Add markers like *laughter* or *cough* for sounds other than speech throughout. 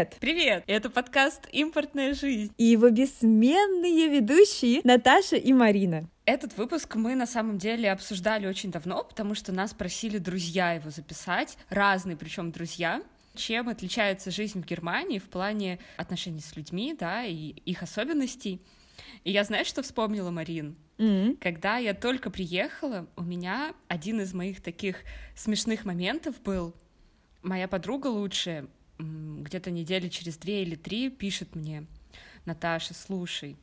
Привет! Привет! Это подкаст «Импортная жизнь». И его бессменные ведущие Наташа и Марина. Этот выпуск мы на самом деле обсуждали очень давно, потому что нас просили друзья его записать, разные причем друзья. Чем отличается жизнь в Германии в плане отношений с людьми, да, и их особенностей. И я знаешь, что вспомнила, Марин? Mm-hmm. Когда я только приехала, у меня один из моих таких смешных моментов был. Моя подруга лучшая где-то недели через две или три пишет мне, Наташа, слушай,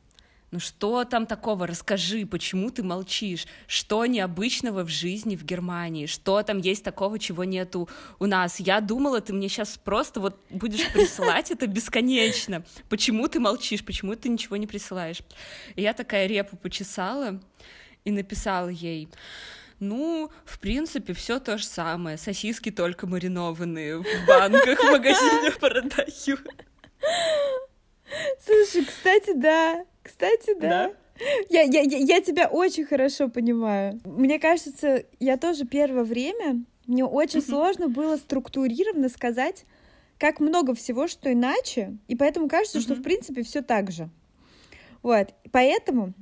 ну что там такого? Расскажи, почему ты молчишь? Что необычного в жизни в Германии? Что там есть такого, чего нету у нас? Я думала, ты мне сейчас просто вот будешь присылать это бесконечно. Почему ты молчишь? Почему ты ничего не присылаешь? И я такая репу почесала и написала ей. Ну, в принципе, все то же самое. Сосиски только маринованные в банках в магазине продаю. Слушай, кстати, да. Кстати, да. да? Я, я, я, я тебя очень хорошо понимаю. Мне кажется, я тоже первое время, мне очень сложно было структурированно сказать, как много всего, что иначе, и поэтому кажется, что в принципе все так же. Вот, поэтому,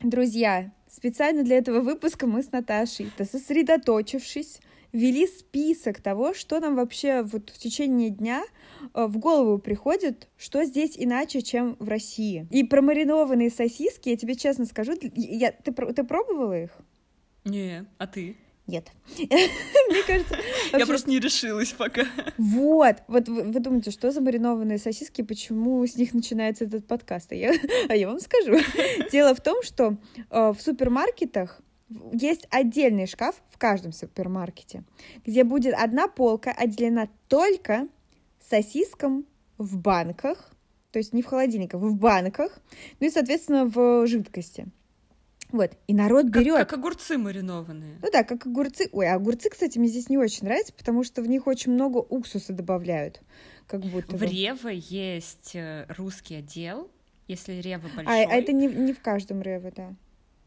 друзья, специально для этого выпуска мы с Наташей, то сосредоточившись, вели список того, что нам вообще вот в течение дня э, в голову приходит, что здесь иначе, чем в России. И про маринованные сосиски, я тебе честно скажу, я, ты, ты пробовала их? Не, а ты? Нет. *laughs* Мне кажется... Я просто не решилась пока. Вот. Вот вы, думаете, что за маринованные сосиски, почему с них начинается этот подкаст? А я, а вам скажу. *laughs* Дело в том, что э, в супермаркетах есть отдельный шкаф в каждом супермаркете, где будет одна полка отделена только сосискам в банках, то есть не в холодильниках, в банках, ну и, соответственно, в жидкости. Вот, и народ берет. Как, как огурцы маринованные. Ну да, как огурцы. Ой, а огурцы, кстати, мне здесь не очень нравятся, потому что в них очень много уксуса добавляют. Как будто в. Рево есть э, русский отдел, если Рево а, большой. А, а это не, не в каждом Рево, да.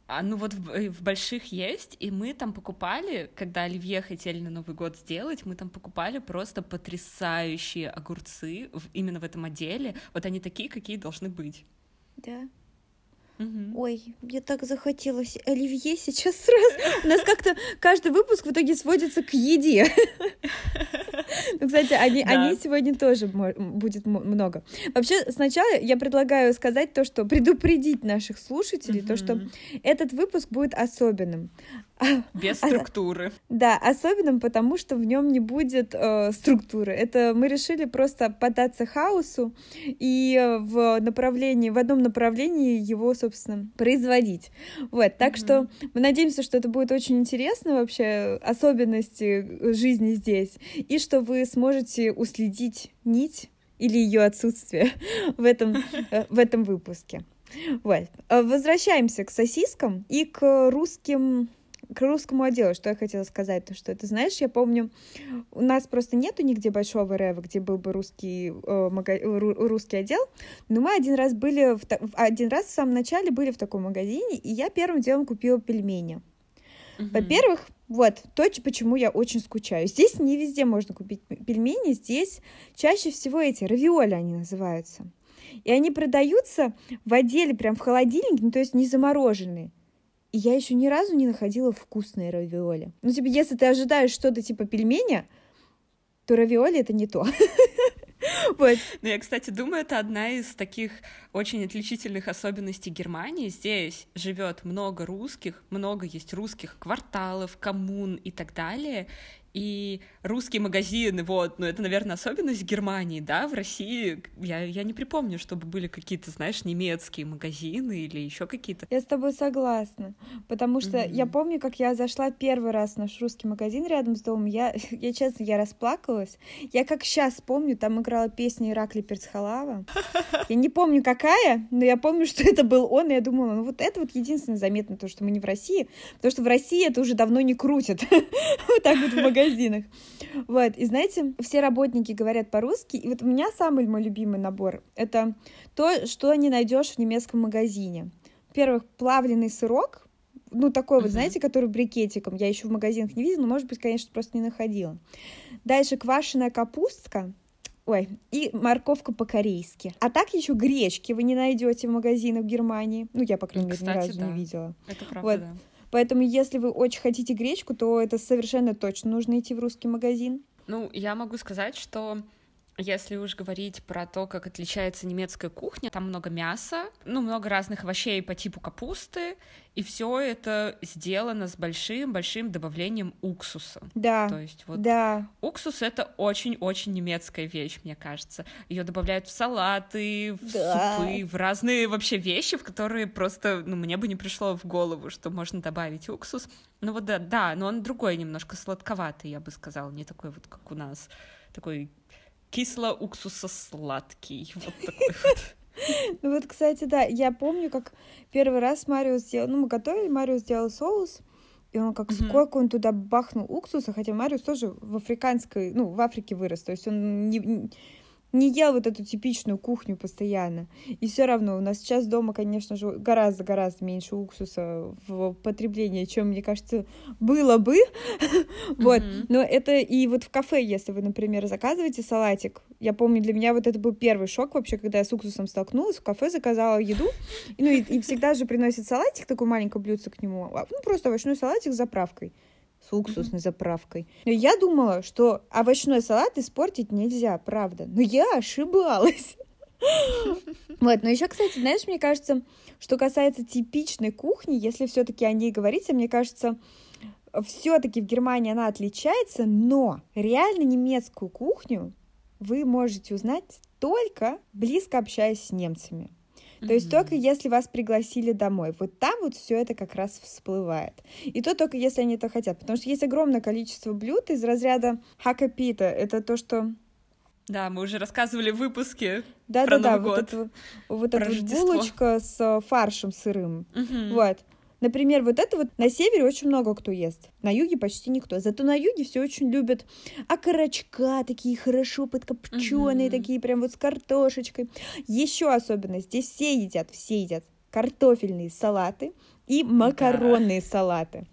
А ну вот в, э, в больших есть, и мы там покупали, когда Оливье хотели на Новый год сделать, мы там покупали просто потрясающие огурцы в, именно в этом отделе. Вот они такие, какие должны быть. Да. Угу. Ой, мне так захотелось оливье сейчас *laughs* сразу. У нас как-то каждый выпуск в итоге сводится к еде. *laughs* Ну, кстати, они, да. они сегодня тоже будет много. Вообще, сначала я предлагаю сказать то, что предупредить наших слушателей, угу. то, что этот выпуск будет особенным. *laughs* Без структуры. Да, особенным, потому что в нем не будет э, структуры. Это мы решили просто податься хаосу и в направлении, в одном направлении его, собственно, производить. Вот, так mm-hmm. что мы надеемся, что это будет очень интересно вообще, особенности жизни здесь, и что вы сможете уследить нить или ее отсутствие *laughs* в этом, э, в этом выпуске. Вот. Возвращаемся к сосискам и к русским к русскому отделу, что я хотела сказать, то что ты знаешь, я помню, у нас просто нету нигде большого рэва, где был бы русский, э, мага... русский отдел, но мы один раз были, в... один раз в самом начале были в таком магазине, и я первым делом купила пельмени. Угу. Во-первых, вот то, почему я очень скучаю. Здесь не везде можно купить пельмени, здесь чаще всего эти равиоли они называются. И они продаются в отделе прям в холодильнике, ну, то есть не замороженные. Я еще ни разу не находила вкусные равиоли. Ну, типа, если ты ожидаешь что-то типа пельменя, то равиоли это не то. *laughs* Вот. Ну, я, кстати, думаю, это одна из таких очень отличительных особенностей Германии. Здесь живет много русских, много есть русских кварталов, коммун и так далее и русские магазины, вот, ну, это, наверное, особенность Германии, да, в России я, я не припомню, чтобы были какие-то, знаешь, немецкие магазины или еще какие-то. Я с тобой согласна, потому что mm-hmm. я помню, как я зашла первый раз в наш русский магазин рядом с домом, я, *laughs* я честно, я расплакалась, я как сейчас помню, там играла песня Иракли Перцхалава, *laughs* я не помню, какая, но я помню, что это был он, и я думала, ну, вот это вот единственное заметно, то, что мы не в России, потому что в России это уже давно не крутят, *laughs* вот так вот в магазинах. Вот, и знаете, все работники говорят по-русски, и вот у меня самый мой любимый набор — это то, что не найдешь в немецком магазине. Во-первых, плавленый сырок, ну, такой вот, знаете, который брикетиком. Я еще в магазинах не видела, но, может быть, конечно, просто не находила. Дальше квашеная капустка, Ой, и морковка по-корейски. А так еще гречки вы не найдете в магазинах в Германии. Ну, я, по крайней мере, Кстати, ни разу да. не видела. Это правда, вот. да. Поэтому, если вы очень хотите гречку, то это совершенно точно нужно идти в русский магазин. Ну, я могу сказать, что если уж говорить про то, как отличается немецкая кухня, там много мяса, ну, много разных овощей по типу капусты, и все это сделано с большим-большим добавлением уксуса. Да. То есть вот да. уксус — это очень-очень немецкая вещь, мне кажется. Ее добавляют в салаты, в да. супы, в разные вообще вещи, в которые просто, ну, мне бы не пришло в голову, что можно добавить уксус. Ну вот да, да, но он другой немножко сладковатый, я бы сказала, не такой вот, как у нас, такой кисло-уксусо-сладкий. *laughs* Вот такой вот. Ну вот, кстати, да, я помню, как первый раз Марио сделал, ну, мы готовили, Марио сделал соус, и он как mm-hmm. сколько он туда бахнул уксуса, хотя Мариус тоже в африканской, ну, в Африке вырос, то есть он не, не ел вот эту типичную кухню постоянно. И все равно у нас сейчас дома, конечно же, гораздо-гораздо меньше уксуса в потреблении, чем, мне кажется, было бы. *laughs* вот. Но это и вот в кафе, если вы, например, заказываете салатик, я помню, для меня вот это был первый шок вообще, когда я с уксусом столкнулась, в кафе заказала еду, ну и, и всегда же приносит салатик, такое маленькое блюдце к нему, а, ну просто овощной салатик с заправкой с уксусной заправкой. Но я думала, что овощной салат испортить нельзя, правда. Но я ошибалась. Вот, но еще, кстати, знаешь, мне кажется, что касается типичной кухни, если все-таки о ней говорить, мне кажется, все-таки в Германии она отличается, но реально немецкую кухню вы можете узнать только близко общаясь с немцами. То есть только если вас пригласили домой. Вот там вот все это как раз всплывает. И то только если они это хотят. Потому что есть огромное количество блюд из разряда хакапита. Это то, что да, мы уже рассказывали в выпуске да, про да, Новый да, год. Вот, эта вот эта булочка с фаршем сырым. Угу. Вот. Например, вот это вот на севере очень много кто ест, на юге почти никто. Зато на юге все очень любят окорочка такие хорошо подкопченые, угу. такие прям вот с картошечкой. Еще особенно здесь все едят, все едят картофельные салаты и макаронные да. салаты.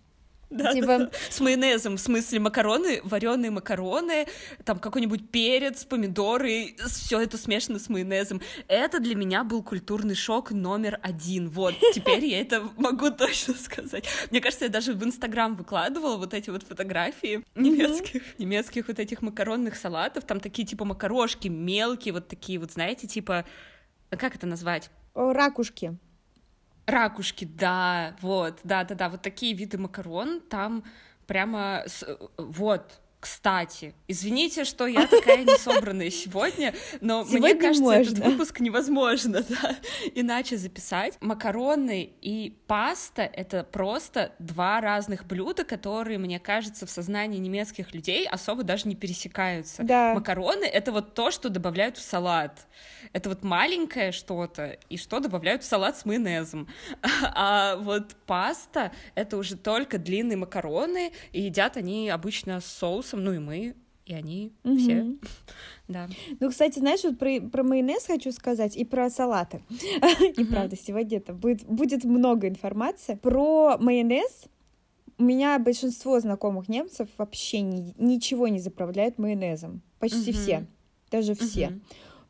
Да, типа... да, с майонезом, в смысле макароны, вареные макароны, там какой-нибудь перец, помидоры, все это смешано с майонезом. Это для меня был культурный шок номер один. Вот, *laughs* теперь я это могу точно сказать. Мне кажется, я даже в Инстаграм выкладывала вот эти вот фотографии немецких, немецких вот этих макаронных салатов. Там такие типа макарошки мелкие, вот такие вот, знаете, типа, как это назвать? Ракушки. Ракушки, да, вот, да-да-да, вот такие виды макарон там прямо, с... вот, кстати, извините, что я такая несобранная сегодня, но сегодня мне кажется, можно. этот выпуск невозможно *laughs* да, иначе записать. Макароны и паста — это просто два разных блюда, которые, мне кажется, в сознании немецких людей особо даже не пересекаются. Да. Макароны — это вот то, что добавляют в салат. Это вот маленькое что-то, и что добавляют в салат с майонезом. *laughs* А вот паста — это уже только длинные макароны, и едят они обычно с соусом, ну и мы, и они mm-hmm. все. *laughs* Да. Ну, кстати, знаешь, вот про, про майонез хочу сказать и про салаты. *laughs* И правда, сегодня это будет, будет много информации. Про майонез у меня большинство знакомых немцев вообще ни, ничего не заправляют майонезом. Почти все. Даже все.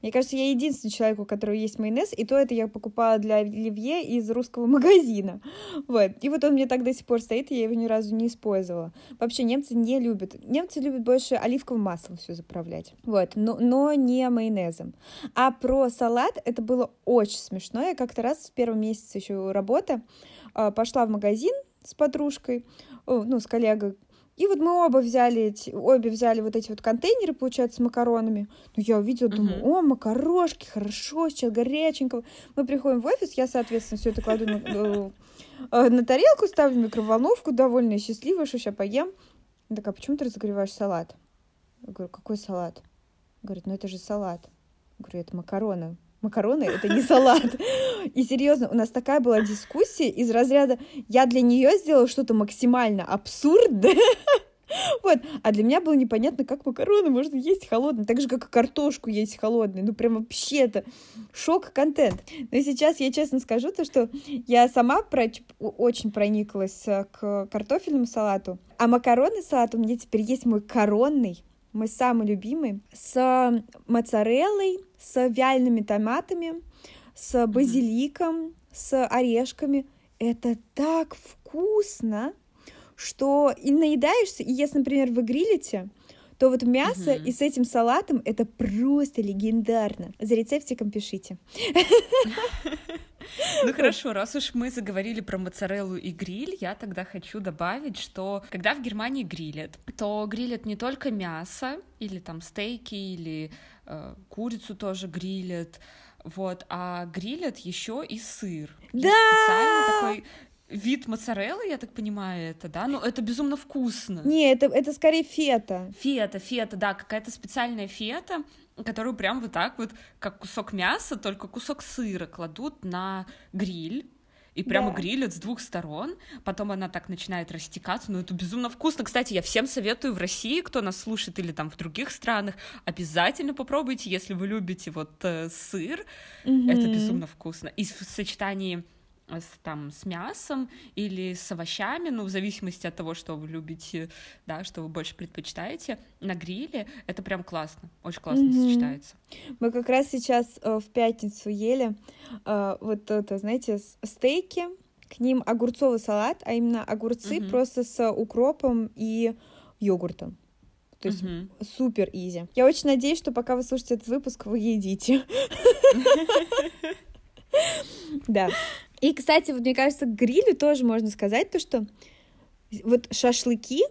Мне кажется, я единственный человек, у которого есть майонез, и то это я покупала для оливье из русского магазина. Вот. И вот он мне так до сих пор стоит, и я его ни разу не использовала. Вообще немцы не любят. Немцы любят больше оливковым маслом все заправлять. Вот. Но, но не майонезом. А про салат это было очень смешно. Я как-то раз в первом месяце еще работы а, пошла в магазин с подружкой, ну, с коллегой, и вот мы оба взяли обе взяли вот эти вот контейнеры, получается, с макаронами. Ну, я увидела, думаю, о, макарошки, хорошо, сейчас горяченького. Мы приходим в офис, я, соответственно, все это кладу на, э, э, на тарелку, ставлю в микроволновку, довольная и счастливая, что сейчас поем. Она такая, почему ты разогреваешь салат? Я говорю, какой салат? Говорит, ну это же салат. Я говорю, это макароны макароны это не салат. *laughs* И серьезно, у нас такая была дискуссия из разряда я для нее сделала что-то максимально абсурдное. *laughs* Вот. А для меня было непонятно, как макароны можно есть холодные, так же, как и картошку есть холодной. Ну, прям вообще это шок-контент. Но сейчас я честно скажу то, что я сама про... очень прониклась к картофельному салату, а макаронный салат у меня теперь есть мой коронный мой самый любимый, с моцареллой, с вялеными томатами, с базиликом, с орешками. Это так вкусно, что и наедаешься, и если, например, вы грилите, то вот мясо угу. и с этим салатом это просто легендарно. За рецептиком пишите. *laughs* *laughs* Ну хорошо, раз уж мы заговорили про моцареллу и гриль, я тогда хочу добавить, что когда в Германии грилят, то грилят не только мясо или там стейки или э, курицу тоже грилят, вот, а грилят еще и сыр. Да! Есть специальный такой вид моцареллы, я так понимаю, это, да? Ну, это безумно вкусно. Не, это, это скорее фета. Фета, фета, да, какая-то специальная фета, которую прям вот так вот, как кусок мяса, только кусок сыра кладут на гриль, и прямо да. грилят с двух сторон, потом она так начинает растекаться, ну это безумно вкусно. Кстати, я всем советую в России, кто нас слушает или там в других странах, обязательно попробуйте, если вы любите вот э, сыр, mm-hmm. это безумно вкусно. И в сочетании с, там, с мясом или с овощами, ну, в зависимости от того, что вы любите, да, что вы больше предпочитаете, на гриле, это прям классно, очень классно mm-hmm. сочетается. Мы как раз сейчас э, в пятницу ели э, вот это, знаете, стейки, к ним огурцовый салат, а именно огурцы mm-hmm. просто с укропом и йогуртом. То есть uh супер изи. Я очень надеюсь, что пока вы слушаете этот выпуск, вы едите. *laughs* Да. И, кстати, вот мне кажется, к грилю тоже можно сказать то, что вот шашлыки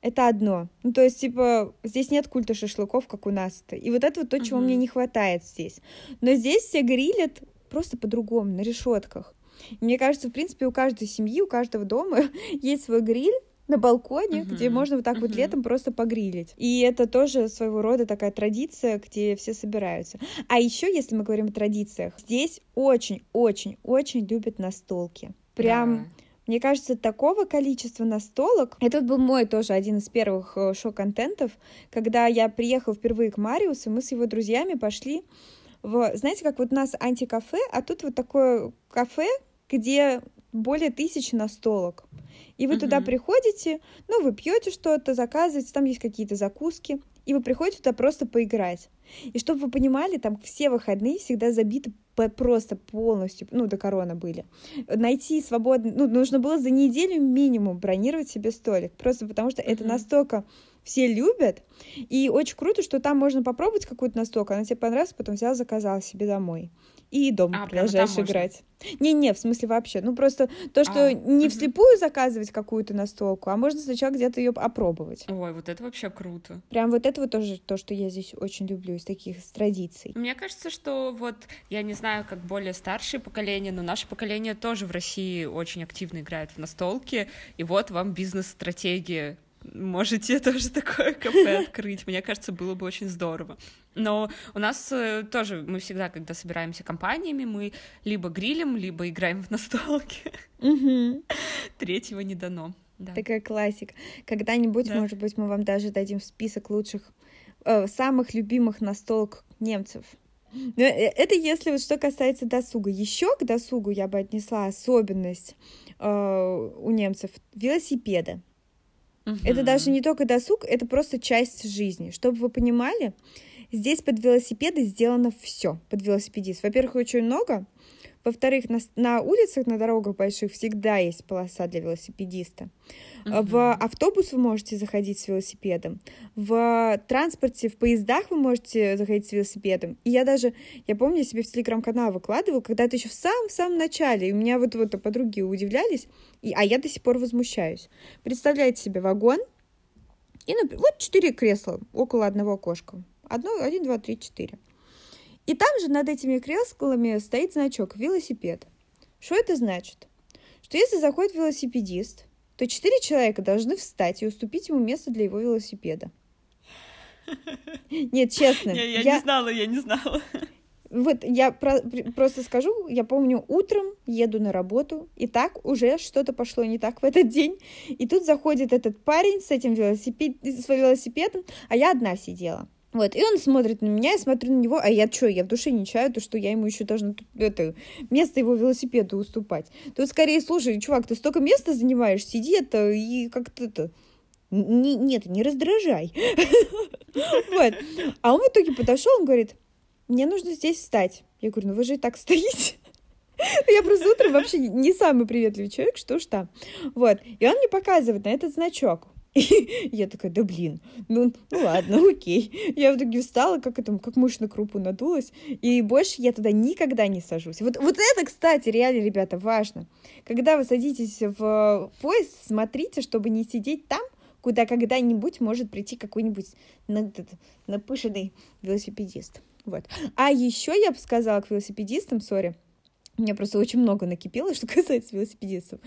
это одно. Ну, то есть, типа, здесь нет культа шашлыков, как у нас-то. И вот это вот то, чего mm-hmm. мне не хватает здесь. Но здесь все грилят просто по-другому, на решетках. И мне кажется, в принципе, у каждой семьи, у каждого дома *laughs* есть свой гриль, на балконе, uh-huh. где можно вот так uh-huh. вот летом просто погрилить. И это тоже своего рода такая традиция, где все собираются. А еще, если мы говорим о традициях, здесь очень-очень-очень любят настолки. Прям... Да. Мне кажется, такого количества настолок... Это был мой тоже один из первых э, шоу-контентов, когда я приехала впервые к Мариусу, мы с его друзьями пошли в... Знаете, как вот у нас антикафе, а тут вот такое кафе, где более тысячи настолок. И вы туда приходите, ну, вы пьете что-то, заказываете, там есть какие-то закуски, и вы приходите туда просто поиграть. И чтобы вы понимали, там все выходные всегда забиты просто полностью, ну, до корона были. Найти свободно, ну, нужно было за неделю минимум бронировать себе столик, просто потому что это настолько все любят, и очень круто, что там можно попробовать какую-то настолку, она тебе понравилась, потом взял, заказал себе домой и дома а, продолжаешь играть. Не-не, в смысле вообще. Ну просто то, что а, не угу. вслепую заказывать какую-то настолку, а можно сначала где-то ее опробовать. Ой, вот это вообще круто. Прям вот это вот тоже то, что я здесь очень люблю из таких традиций. Мне кажется, что вот, я не знаю, как более старшее поколение, но наше поколение тоже в России очень активно играет в настолки, и вот вам бизнес-стратегия можете *laughs* тоже такое кафе *laughs* открыть. Мне кажется, было бы очень здорово. Но у нас э, тоже, мы всегда, когда собираемся компаниями, мы либо грилем, либо играем в настолки. *laughs* Третьего не дано. Да. Такая классика. Когда-нибудь, да. может быть, мы вам даже дадим список лучших, э, самых любимых настолок немцев. Но э, это если вот что касается досуга. Еще к досугу я бы отнесла особенность э, у немцев велосипеда. Угу. Это даже не только досуг, это просто часть жизни. Чтобы вы понимали, здесь под велосипеды сделано все под велосипедист. Во-первых, очень много. Во-вторых, на, на улицах, на дорогах больших всегда есть полоса для велосипедиста. Uh-huh. В автобус вы можете заходить с велосипедом. В транспорте, в поездах вы можете заходить с велосипедом. И я даже, я помню, я себе в телеграм-канал выкладывала, когда это еще в самом-самом начале. И у меня вот, вот подруги удивлялись, и, а я до сих пор возмущаюсь. Представляете себе вагон, и, вот четыре кресла около одного окошка. Одно, один, два, три, четыре. И там же над этими креслами стоит значок «велосипед». Что это значит? Что если заходит велосипедист, то четыре человека должны встать и уступить ему место для его велосипеда. Нет, честно. Не, я, я не знала, я не знала. Вот я про, просто скажу, я помню, утром еду на работу, и так уже что-то пошло не так в этот день. И тут заходит этот парень с этим велосипед, с велосипедом, а я одна сидела. Вот, и он смотрит на меня, я смотрю на него, а я что, я в душе не чаю, то, что я ему еще должна это, место его велосипеда уступать. Тут скорее, слушай, чувак, ты столько места занимаешь, сиди это и как-то это, нет, не раздражай. *laughs* Вот. А он в итоге подошел, он говорит, мне нужно здесь встать. Я говорю, ну вы же и так стоите. *laughs* Я просто утром вообще не самый приветливый человек, что ж там. Вот. И он мне показывает на этот значок. *laughs* Я такая, да блин, ну, ну ладно, окей. Я в итоге встала, как, это, как мышь на крупу надулась, и больше я туда никогда не сажусь. Вот, вот это, кстати, реально, ребята, важно. Когда вы садитесь в поезд, смотрите, чтобы не сидеть там, куда когда-нибудь может прийти какой-нибудь напышенный велосипедист. Вот. А еще я бы сказала к велосипедистам, сори, у меня просто очень много накипело, *laughs* что касается велосипедистов.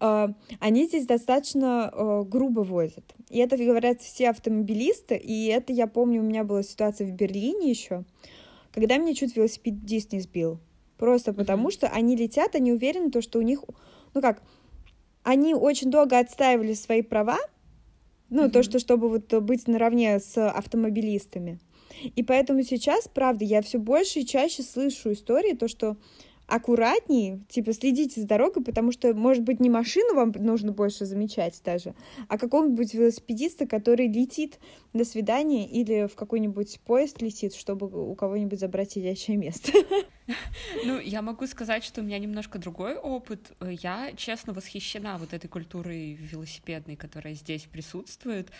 А, они здесь достаточно а, грубо возят. И это говорят все автомобилисты. И это, я помню, у меня была ситуация в Берлине еще, когда меня чуть велосипедист не сбил. Просто потому, что они летят, они уверены, то, что у них... Ну как, они очень долго отстаивали свои права, ну, mm-hmm. то, что чтобы вот быть наравне с автомобилистами. И поэтому сейчас, правда, я все больше и чаще слышу истории, то, что аккуратнее, типа следите за дорогой, потому что, может быть, не машину вам нужно больше замечать даже, а какого-нибудь велосипедиста, который летит до свидания или в какой-нибудь поезд летит, чтобы у кого-нибудь забрать сидящее место. *laughs* *laughs* Ну, я могу сказать, что у меня немножко другой опыт. Я, честно, восхищена вот этой культурой велосипедной, которая здесь присутствует.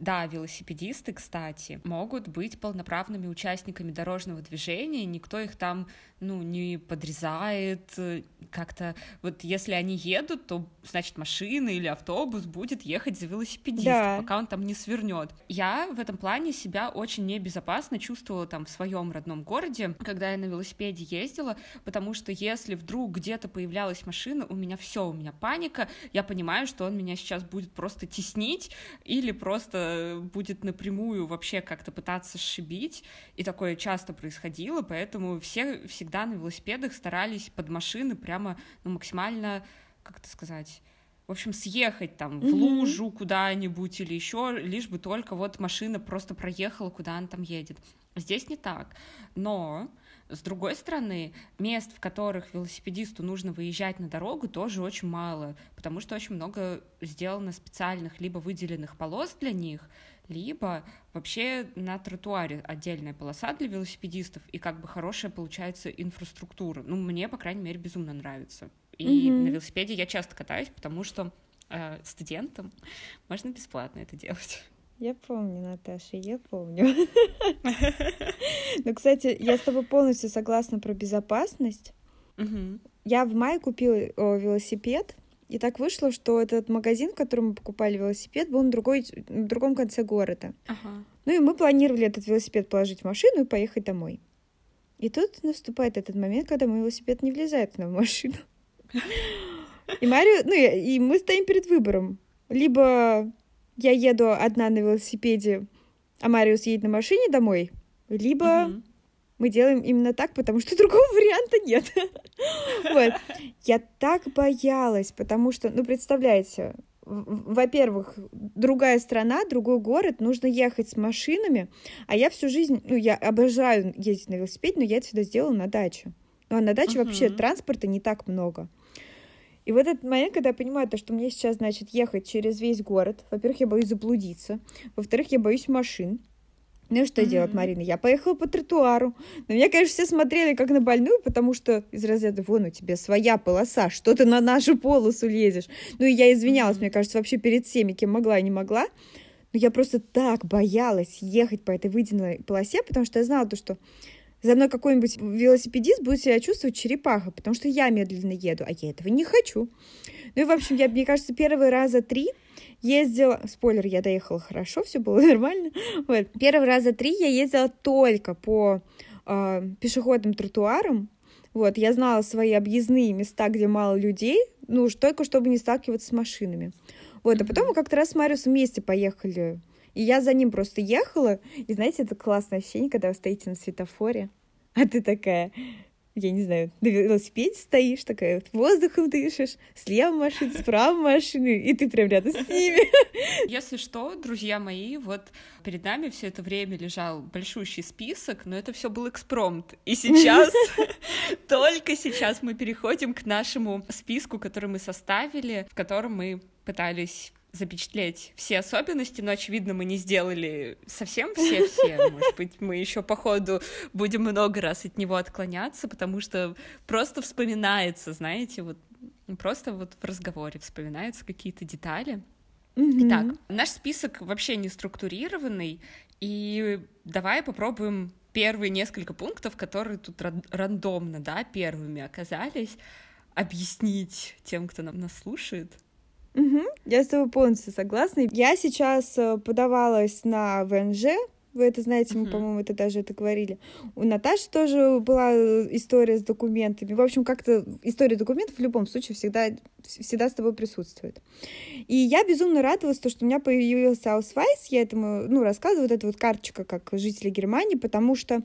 Да, велосипедисты, кстати, могут быть полноправными участниками дорожного движения, никто их там, ну, не подрезает, э, как-то, вот если они едут, то, значит, машина или автобус будет ехать за велосипедистом, да. пока он там не свернет. Я в этом плане себя очень небезопасно чувствовала там в своем родном городе, когда я на велосипеде ездила, потому что если вдруг где-то появлялась машина, у меня все, у меня паника, я понимаю, что он меня сейчас будет просто теснить или просто будет напрямую вообще как-то пытаться сшибить, и такое часто происходило, поэтому все всегда на велосипедах старались под машины прямо ну, максимально, как это сказать, в общем, съехать там в лужу куда-нибудь или еще, лишь бы только вот машина просто проехала, куда она там едет. Здесь не так. Но с другой стороны, мест, в которых велосипедисту нужно выезжать на дорогу, тоже очень мало, потому что очень много сделано специальных либо выделенных полос для них, либо вообще на тротуаре отдельная полоса для велосипедистов, и как бы хорошая получается инфраструктура. Ну, мне, по крайней мере, безумно нравится. И mm-hmm. на велосипеде я часто катаюсь, потому что э, студентам можно бесплатно это делать. Я помню, Наташа, я помню. Ну, кстати, я с тобой полностью согласна про безопасность. Я в мае купила велосипед, и так вышло, что этот магазин, в котором мы покупали велосипед, был на, другой, на другом конце города. Ага. Ну и мы планировали этот велосипед положить в машину и поехать домой. И тут наступает этот момент, когда мой велосипед не влезает в машину. И Марио, ну и мы стоим перед выбором. Либо я еду одна на велосипеде, а Мариус едет на машине домой, либо угу. мы делаем именно так, потому что *laughs* другого варианта нет. вот. Я так боялась, потому что, ну, представляете, во-первых, другая страна, другой город, нужно ехать с машинами, а я всю жизнь, ну, я обожаю ездить на велосипеде, но я это всегда сделала на даче. Ну, а на даче uh-huh. вообще транспорта не так много. И в этот момент, когда я понимаю, то, что мне сейчас, значит, ехать через весь город, во-первых, я боюсь заблудиться, во-вторых, я боюсь машин, ну и что mm-hmm. делать, Марина? Я поехала по тротуару. На меня, конечно, все смотрели как на больную, потому что из разряда вон у тебя своя полоса, что ты на нашу полосу лезешь. Ну и я извинялась, mm-hmm. мне кажется, вообще перед всеми, кем могла и не могла. Но я просто так боялась ехать по этой выделенной полосе, потому что я знала то, что за мной какой-нибудь велосипедист будет себя чувствовать черепаха, потому что я медленно еду, а я этого не хочу. Ну и, в общем, я, мне кажется, первые раза три ездила... Спойлер, я доехала хорошо, все было *laughs* нормально. Вот. Первый раза три я ездила только по э, пешеходным тротуарам. Вот, я знала свои объездные места, где мало людей, ну, уж только чтобы не сталкиваться с машинами. Вот, а потом мы как-то раз с Мариусом вместе поехали и я за ним просто ехала, и знаете, это классное ощущение, когда вы стоите на светофоре, *laughs* а ты такая, я не знаю, на велосипеде стоишь, такая вот воздухом дышишь, слева машина, справа *laughs* машина, и ты прям рядом с ними. *laughs* Если что, друзья мои, вот перед нами все это время лежал большущий список, но это все был экспромт. И сейчас, только сейчас мы переходим к нашему списку, который мы составили, в котором мы пытались запечатлеть все особенности, но, очевидно, мы не сделали совсем все-все. Может быть, мы еще по ходу будем много раз от него отклоняться, потому что просто вспоминается, знаете, вот просто вот в разговоре вспоминаются какие-то детали. Mm-hmm. Итак, наш список вообще не структурированный, и давай попробуем первые несколько пунктов, которые тут рандомно, да, первыми оказались, объяснить тем, кто нам нас слушает. Угу, я с тобой полностью согласна. Я сейчас э, подавалась на ВНЖ, вы это знаете, мы, uh-huh. по-моему, это даже это говорили. У Наташи тоже была э, история с документами. В общем, как-то история документов в любом случае всегда, всегда с тобой присутствует. И я безумно радовалась, то, что у меня появился Ausweis. Я этому, ну, рассказываю, вот эта вот карточка, как жители Германии, потому что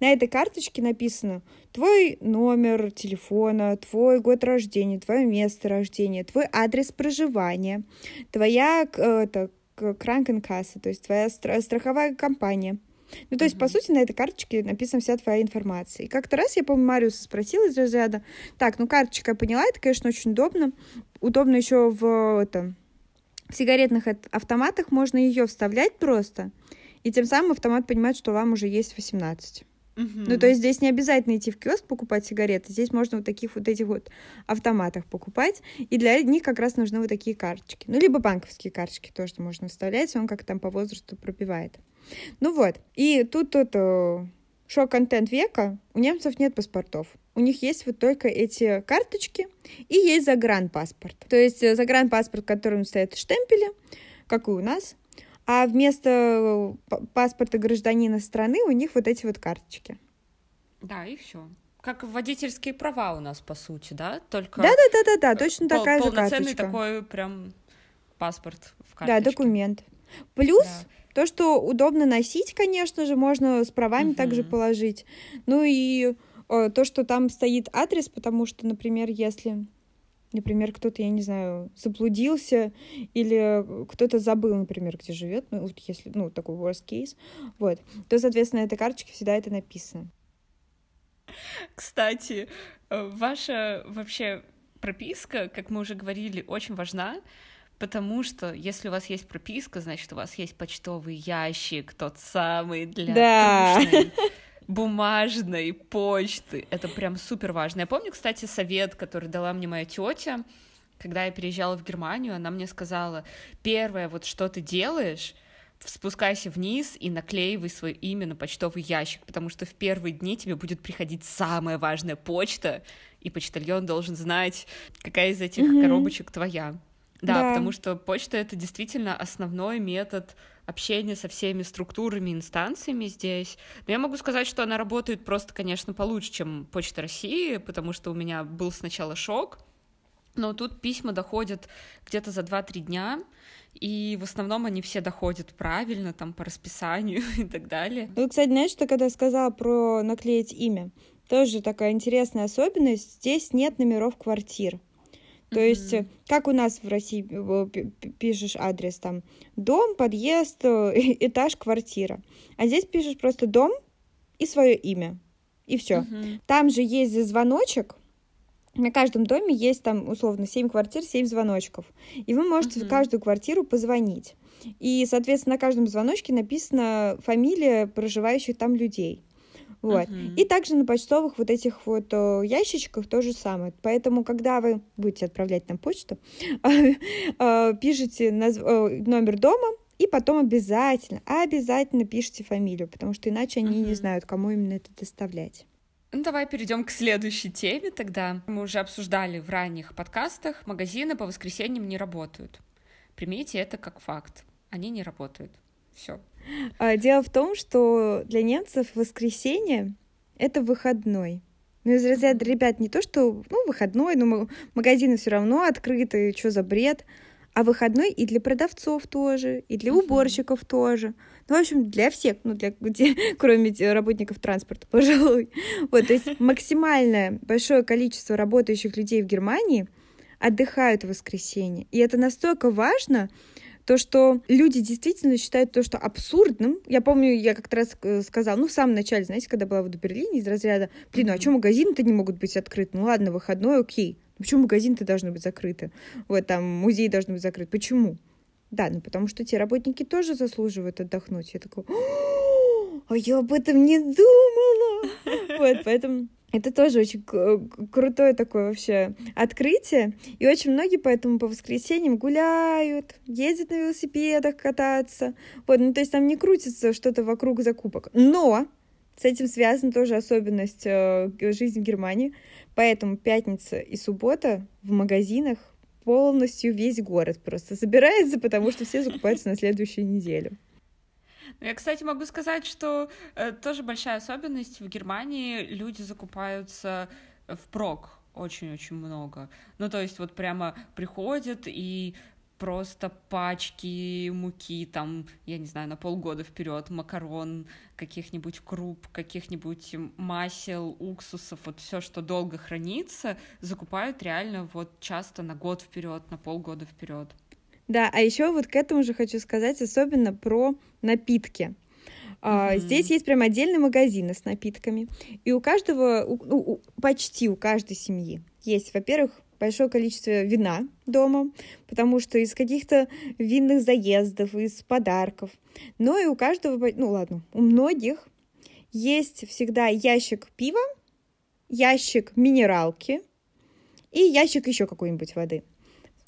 на этой карточке написано твой номер телефона, твой год рождения, твое место рождения, твой адрес проживания, твоя э, это, Кранкенкасса, то есть твоя страховая компания. Ну, то есть, mm-hmm. по сути, на этой карточке написана вся твоя информация. И как-то раз я, помню, Мариуса спросила из разряда, так, ну, карточка я поняла, это, конечно, очень удобно. Удобно еще в, это, в сигаретных автоматах можно ее вставлять просто, и тем самым автомат понимает, что вам уже есть 18. Ну, то есть здесь не обязательно идти в киоск покупать сигареты, здесь можно вот таких вот этих вот автоматах покупать, и для них как раз нужны вот такие карточки. Ну, либо банковские карточки тоже можно вставлять, он как там по возрасту пробивает. Ну вот, и тут тут э, шок-контент века, у немцев нет паспортов. У них есть вот только эти карточки и есть загранпаспорт. То есть э, загранпаспорт, в котором стоят штемпели, как и у нас, а вместо э, паспорта гражданина страны у них вот эти вот карточки. Да, и все. Как водительские права у нас, по сути, да? Только да, да, да, да, да, точно пол- такая же карточка. такой прям паспорт в карточке. Да, документ. Плюс да. то, что удобно носить, конечно же, можно с правами угу. также положить. Ну и э, то, что там стоит адрес, потому что, например, если Например, кто-то, я не знаю, заблудился или кто-то забыл, например, где живет, ну, вот если, ну, такой worst case, вот, то, соответственно, на этой карточке всегда это написано. Кстати, э, ваша вообще прописка, как мы уже говорили, очень важна, потому что если у вас есть прописка, значит, у вас есть почтовый ящик, тот самый для да. Тушной бумажной почты. Это прям супер важно. Я помню, кстати, совет, который дала мне моя тетя, когда я переезжала в Германию, она мне сказала, первое, вот что ты делаешь, спускайся вниз и наклеивай свое имя на почтовый ящик, потому что в первые дни тебе будет приходить самая важная почта, и почтальон должен знать, какая из этих mm-hmm. коробочек твоя. Да, да, потому что почта это действительно основной метод общения со всеми структурами, инстанциями здесь. Но я могу сказать, что она работает просто, конечно, получше, чем Почта России, потому что у меня был сначала шок, но тут письма доходят где-то за 2-3 дня, и в основном они все доходят правильно, там, по расписанию *laughs* и так далее. Ну, кстати, знаешь, что когда я сказала про наклеить имя, тоже такая интересная особенность, здесь нет номеров квартир. То mm-hmm. есть, как у нас в России пишешь адрес там дом, подъезд, э, *laughs* этаж, квартира. А здесь пишешь просто дом и свое имя. И все. Mm-hmm. Там же есть звоночек. На каждом доме есть там условно 7 квартир, 7 звоночков. И вы можете mm-hmm. в каждую квартиру позвонить. И, соответственно, на каждом звоночке написана фамилия проживающих там людей. Вот. Uh-huh. И также на почтовых вот этих вот о, ящичках то же самое. Поэтому, когда вы будете отправлять нам почту, а, *laughs* пишите номер дома, и потом обязательно, обязательно пишите фамилию, потому что иначе они uh-huh. не знают, кому именно это доставлять. Ну, давай перейдем к следующей теме тогда. Мы уже обсуждали в ранних подкастах, магазины по воскресеньям не работают. Примите это как факт. Они не работают. Все. А, дело в том, что для немцев воскресенье — это выходной. Ну, из разряда, ребят, не то, что, ну, выходной, но магазины все равно открыты, что за бред, а выходной и для продавцов тоже, и для уборщиков uh-huh. тоже. Ну, в общем, для всех, ну, для, где, *laughs* кроме работников транспорта, *laughs* пожалуй. Вот, то есть максимальное большое количество работающих людей в Германии отдыхают в воскресенье. И это настолько важно, то, что люди действительно считают то, что абсурдным. Я помню, я как-то раз э, сказала, ну, в самом начале, знаете, когда была в Берлине, из разряда, блин, ну а что магазины-то не могут быть открыты? Ну ладно, выходной, окей. Почему магазины-то должны быть закрыты? Вот там музеи должны быть закрыты. Почему? Да, ну потому что те работники тоже заслуживают отдохнуть. Я такой, а я об этом не думала. *laughs* Вот, поэтому это тоже очень крутое такое вообще открытие. И очень многие поэтому по воскресеньям гуляют, ездят на велосипедах кататься. Вот, ну то есть там не крутится что-то вокруг закупок. Но с этим связана тоже особенность э, жизни в Германии. Поэтому пятница и суббота в магазинах полностью весь город просто собирается, потому что все закупаются на следующую неделю. Я, кстати, могу сказать, что э, тоже большая особенность в Германии люди закупаются впрок очень-очень много. Ну, то есть вот прямо приходят и просто пачки муки, там, я не знаю, на полгода вперед, макарон, каких-нибудь круп, каких-нибудь масел, уксусов, вот все, что долго хранится, закупают реально вот часто на год вперед, на полгода вперед. Да, а еще вот к этому же хочу сказать особенно про напитки. Mm-hmm. Здесь есть прям отдельный магазин с напитками. И у каждого, у, у, почти у каждой семьи есть, во-первых, большое количество вина дома, потому что из каких-то винных заездов, из подарков. Но и у каждого, ну ладно, у многих есть всегда ящик пива, ящик минералки и ящик еще какой-нибудь воды.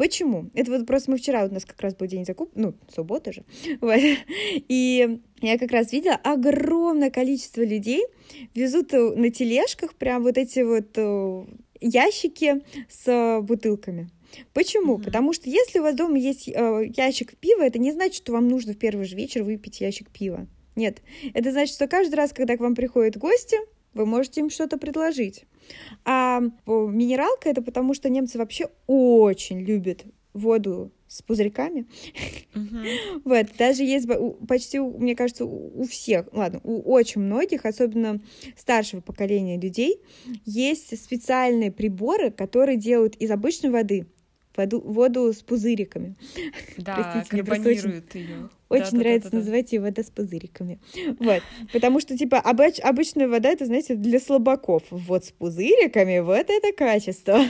Почему? Это вот просто мы вчера, у нас как раз был день закуп, ну, суббота же, *laughs* вот. и я как раз видела огромное количество людей везут на тележках прям вот эти вот э, ящики с бутылками. Почему? Mm-hmm. Потому что если у вас дома есть э, ящик пива, это не значит, что вам нужно в первый же вечер выпить ящик пива. Нет, это значит, что каждый раз, когда к вам приходят гости, вы можете им что-то предложить. А минералка это потому, что немцы вообще очень любят воду с пузырьками. Uh-huh. вот, даже есть почти, мне кажется, у всех, ладно, у очень многих, особенно старшего поколения людей, есть специальные приборы, которые делают из обычной воды воду, воду с пузыриками. Да, Простите, просто очень, ее. Очень да, нравится да, да, называть ее вода с пузыриками. Вот. Потому что, типа, обыч, обычная вода, это, знаете, для слабаков. Вот с пузыриками, вот это качество.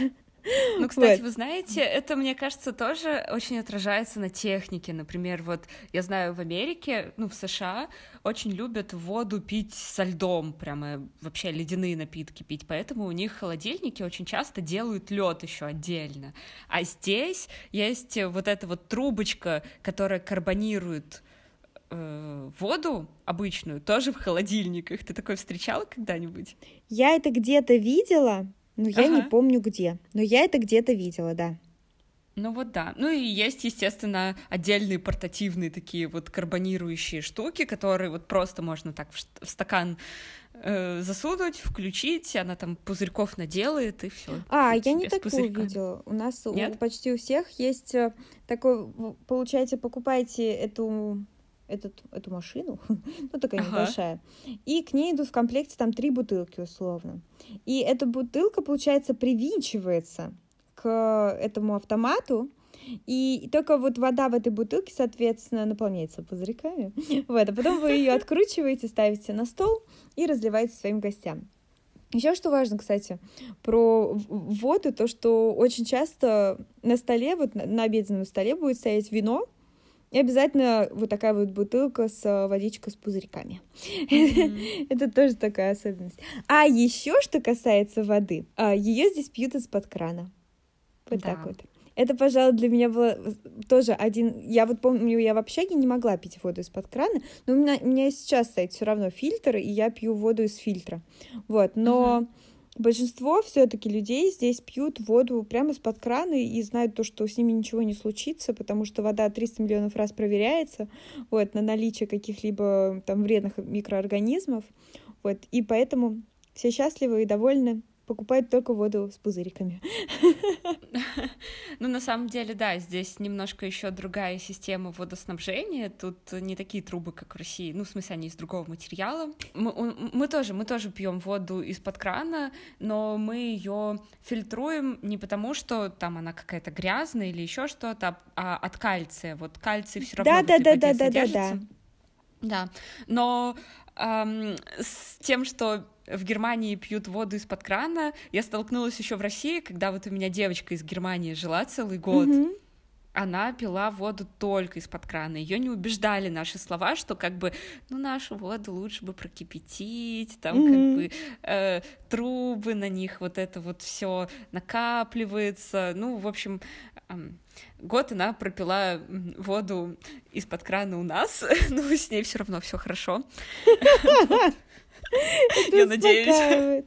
Ну, *laughs* кстати, вот. вы знаете, это, мне кажется, тоже очень отражается на технике. Например, вот я знаю, в Америке, ну, в США очень любят воду пить со льдом, прямо вообще ледяные напитки пить, поэтому у них холодильники очень часто делают лед еще отдельно. А здесь есть вот эта вот трубочка, которая карбонирует э, воду обычную, тоже в холодильниках. Ты такое встречала когда-нибудь? Я это где-то видела, ну, я ага. не помню где. Но я это где-то видела, да. Ну вот да. Ну и есть, естественно, отдельные портативные такие вот карбонирующие штуки, которые вот просто можно так в, стакан э, засунуть, включить, она там пузырьков наделает и все. А, я не такую видела. У нас Нет? У, почти у всех есть э, такой, получаете, покупаете эту этот, эту машину, *laughs* ну такая ага. небольшая, и к ней идут в комплекте там три бутылки условно. И эта бутылка, получается, привинчивается к этому автомату, и только вот вода в этой бутылке, соответственно, наполняется пузырьками. *laughs* Вот, а потом вы ее откручиваете, ставите на стол и разливаете своим гостям. Еще что важно, кстати, про воду, то, что очень часто на столе, вот на обеденном столе будет стоять вино, и обязательно вот такая вот бутылка с э, водичкой с пузырьками. Mm-hmm. *laughs* Это тоже такая особенность. А еще что касается воды, а, ее здесь пьют из-под крана. Вот да. так вот. Это, пожалуй, для меня было тоже один... Я вот помню, я в общаге не могла пить воду из-под крана, но у меня, у меня сейчас стоит все равно фильтр, и я пью воду из фильтра. Вот, но... Uh-huh большинство все-таки людей здесь пьют воду прямо из-под крана и знают то, что с ними ничего не случится, потому что вода 300 миллионов раз проверяется вот, на наличие каких-либо там вредных микроорганизмов. Вот, и поэтому все счастливы и довольны покупают только воду с пузыриками. Ну, на самом деле, да, здесь немножко еще другая система водоснабжения. Тут не такие трубы, как в России. Ну, в смысле, они из другого материала. Мы, мы тоже, мы тоже пьем воду из-под крана, но мы ее фильтруем не потому, что там она какая-то грязная или еще что-то, а от кальция. Вот кальций все равно да, да, да, да, да, да, да. Да, но эм, с тем, что в Германии пьют воду из-под крана. Я столкнулась еще в России, когда вот у меня девочка из Германии жила целый год. Mm-hmm. Она пила воду только из-под крана. Ее не убеждали наши слова, что как бы, ну, нашу воду лучше бы прокипятить, там mm-hmm. как бы э, трубы на них, вот это вот все накапливается. Ну, в общем, э, год она пропила воду из-под крана у нас, *laughs* но с ней все равно все хорошо. *laughs* Я надеюсь.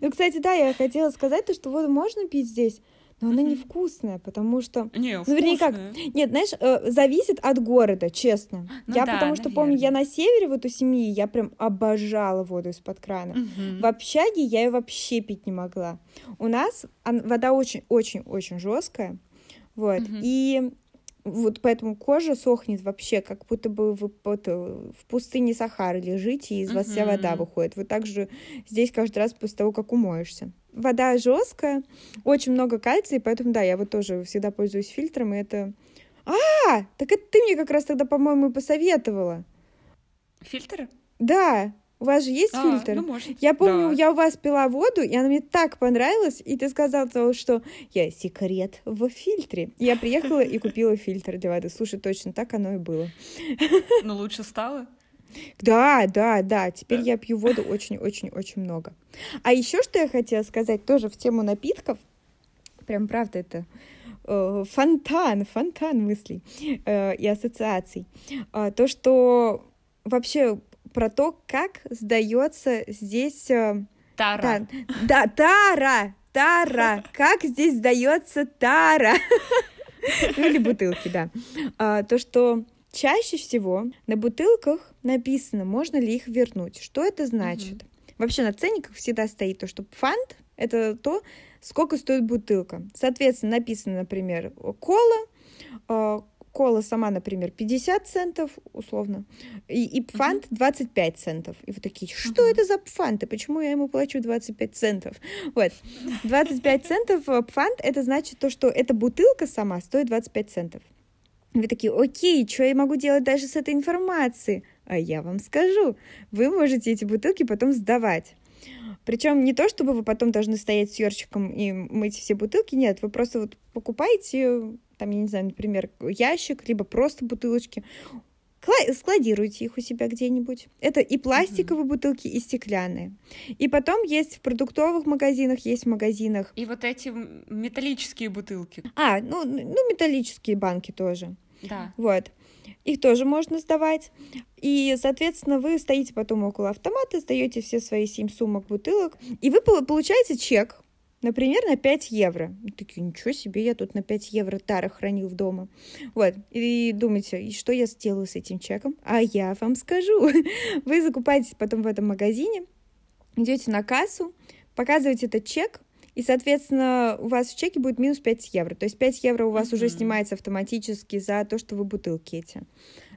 Ну, кстати, да, я хотела сказать то, что воду можно пить здесь, но она невкусная, потому что... Не, ну, вернее, как... Нет, знаешь, э, зависит от города, честно. Ну, я да, потому что наверное. помню, я на севере вот у семьи, я прям обожала воду из-под крана. Угу. В общаге я ее вообще пить не могла. У нас вода очень-очень-очень жесткая, вот, угу. и вот поэтому кожа сохнет вообще, как будто бы вы вот, в пустыне Сахары лежите, и из вас вся вода выходит. Вот так же здесь каждый раз после того, как умоешься. Вода жесткая, очень много кальция, поэтому, да, я вот тоже всегда пользуюсь фильтром, и это... А, так это ты мне как раз тогда, по-моему, посоветовала. Фильтр? Да, у вас же есть а, фильтр? Ну, может. Я помню, да. я у вас пила воду, и она мне так понравилась, и ты сказал, что я секрет в фильтре. Я приехала и купила фильтр для воды. Слушай, точно так оно и было. Но лучше стало? Да, да, да. Теперь я пью воду очень-очень-очень много. А еще что я хотела сказать тоже в тему напитков. Прям правда это э, фонтан, фонтан мыслей э, и ассоциаций. Э, то, что вообще про то, как сдается здесь... Э, тара. Да, да, тара, тара. Как здесь сдается тара? *laughs* Ну или бутылки, да. А, то, что чаще всего на бутылках написано, можно ли их вернуть. Что это значит? Вообще на ценниках всегда стоит то, что фант — это то, сколько стоит бутылка. Соответственно, написано, например, кола, а, кола сама, например, 50 центов, условно, и, и пфант 25 центов. И вы такие, что uh-huh. это за пфант, и почему я ему плачу 25 центов? *laughs* Вот, 25 центов э, пфант, это значит то, что эта бутылка сама стоит 25 центов. Вы такие, окей, что я могу делать даже с этой информацией? А я вам скажу, вы можете эти бутылки потом сдавать. Причем не то, чтобы вы потом должны стоять с ёрчиком и мыть все бутылки, нет, вы просто вот покупаете там, я не знаю, например, ящик, либо просто бутылочки, складируйте их у себя где-нибудь. Это и пластиковые mm-hmm. бутылки, и стеклянные. И потом есть в продуктовых магазинах, есть в магазинах. И вот эти металлические бутылки. А, ну, ну металлические банки тоже. Да. Вот. Их тоже можно сдавать. И, соответственно, вы стоите потом около автомата, сдаете все свои семь сумок бутылок, и вы получаете чек Например, на 5 евро. И такие, ничего себе, я тут на 5 евро тара хранил в дома. Вот. И думаете, и что я сделаю с этим чеком? А я вам скажу. Вы закупаетесь потом в этом магазине, идете на кассу, показываете этот чек, и, соответственно, у вас в чеке будет минус 5 евро. То есть 5 евро у вас mm-hmm. уже снимается автоматически за то, что вы бутылки эти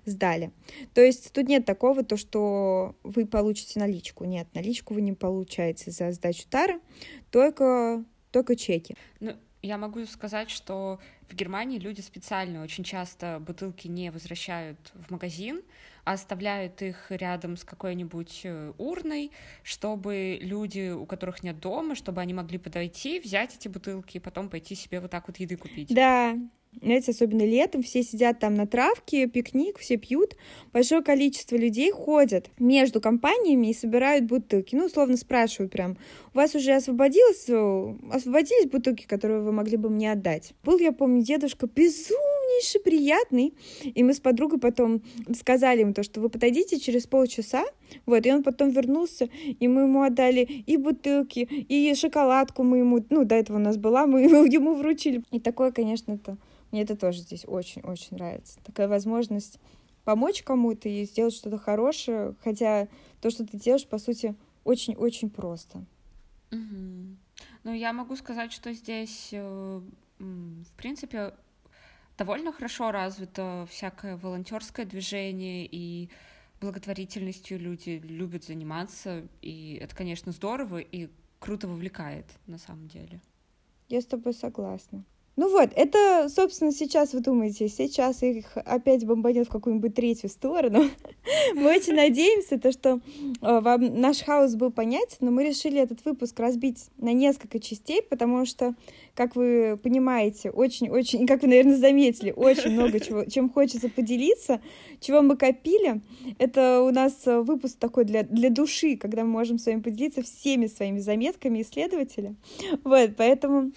сдали. То есть тут нет такого, то, что вы получите наличку. Нет, наличку вы не получаете за сдачу тары, только, только чеки. Ну, я могу сказать, что в Германии люди специально очень часто бутылки не возвращают в магазин, оставляют их рядом с какой-нибудь э, урной, чтобы люди, у которых нет дома, чтобы они могли подойти, взять эти бутылки и потом пойти себе вот так вот еды купить. Да, знаете, особенно летом, все сидят там на травке, пикник, все пьют. Большое количество людей ходят между компаниями и собирают бутылки. Ну, условно спрашивают прям, у вас уже освободилось, э, освободились бутылки, которые вы могли бы мне отдать? Был, я помню, дедушка безумнейший, приятный. И мы с подругой потом сказали ему то, что вы подойдите через полчаса, вот, и он потом вернулся, и мы ему отдали и бутылки, и шоколадку мы ему, ну, до этого у нас была, мы *laughs* ему вручили. И такое, конечно, это мне это тоже здесь очень-очень нравится. Такая возможность помочь кому-то и сделать что-то хорошее, хотя то, что ты делаешь, по сути, очень-очень просто. Угу. Ну, я могу сказать, что здесь, э, в принципе, довольно хорошо развито всякое волонтерское движение и благотворительностью люди любят заниматься, и это, конечно, здорово и круто вовлекает на самом деле. Я с тобой согласна. Ну вот, это, собственно, сейчас вы думаете, сейчас их опять бомбанет в какую-нибудь третью сторону. *laughs* мы очень надеемся, то, что э, вам наш хаос был понятен, но мы решили этот выпуск разбить на несколько частей, потому что, как вы понимаете, очень-очень, как вы, наверное, заметили, очень много чего, чем хочется поделиться, чего мы копили. Это у нас выпуск такой для, для души, когда мы можем с вами поделиться всеми своими заметками исследователя. Вот, поэтому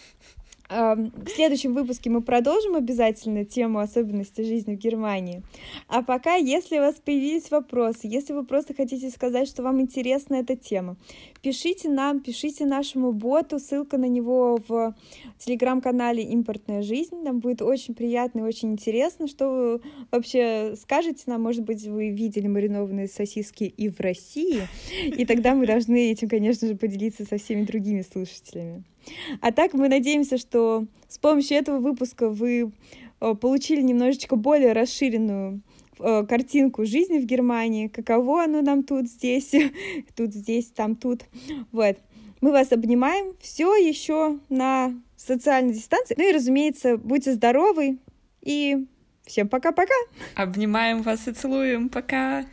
в следующем выпуске мы продолжим обязательно тему особенностей жизни в Германии. А пока, если у вас появились вопросы, если вы просто хотите сказать, что вам интересна эта тема, пишите нам, пишите нашему боту, ссылка на него в телеграм-канале «Импортная жизнь». Нам будет очень приятно и очень интересно, что вы вообще скажете нам. Может быть, вы видели маринованные сосиски и в России, и тогда мы *laughs* должны этим, конечно же, поделиться со всеми другими слушателями. А так мы надеемся, что с помощью этого выпуска вы э, получили немножечко более расширенную э, картинку жизни в Германии, каково оно нам тут, здесь, *laughs* тут, здесь, там, тут. Вот. Мы вас обнимаем. Все еще на социальной дистанции. Ну и, разумеется, будьте здоровы. И всем пока-пока. Обнимаем вас и целуем. Пока.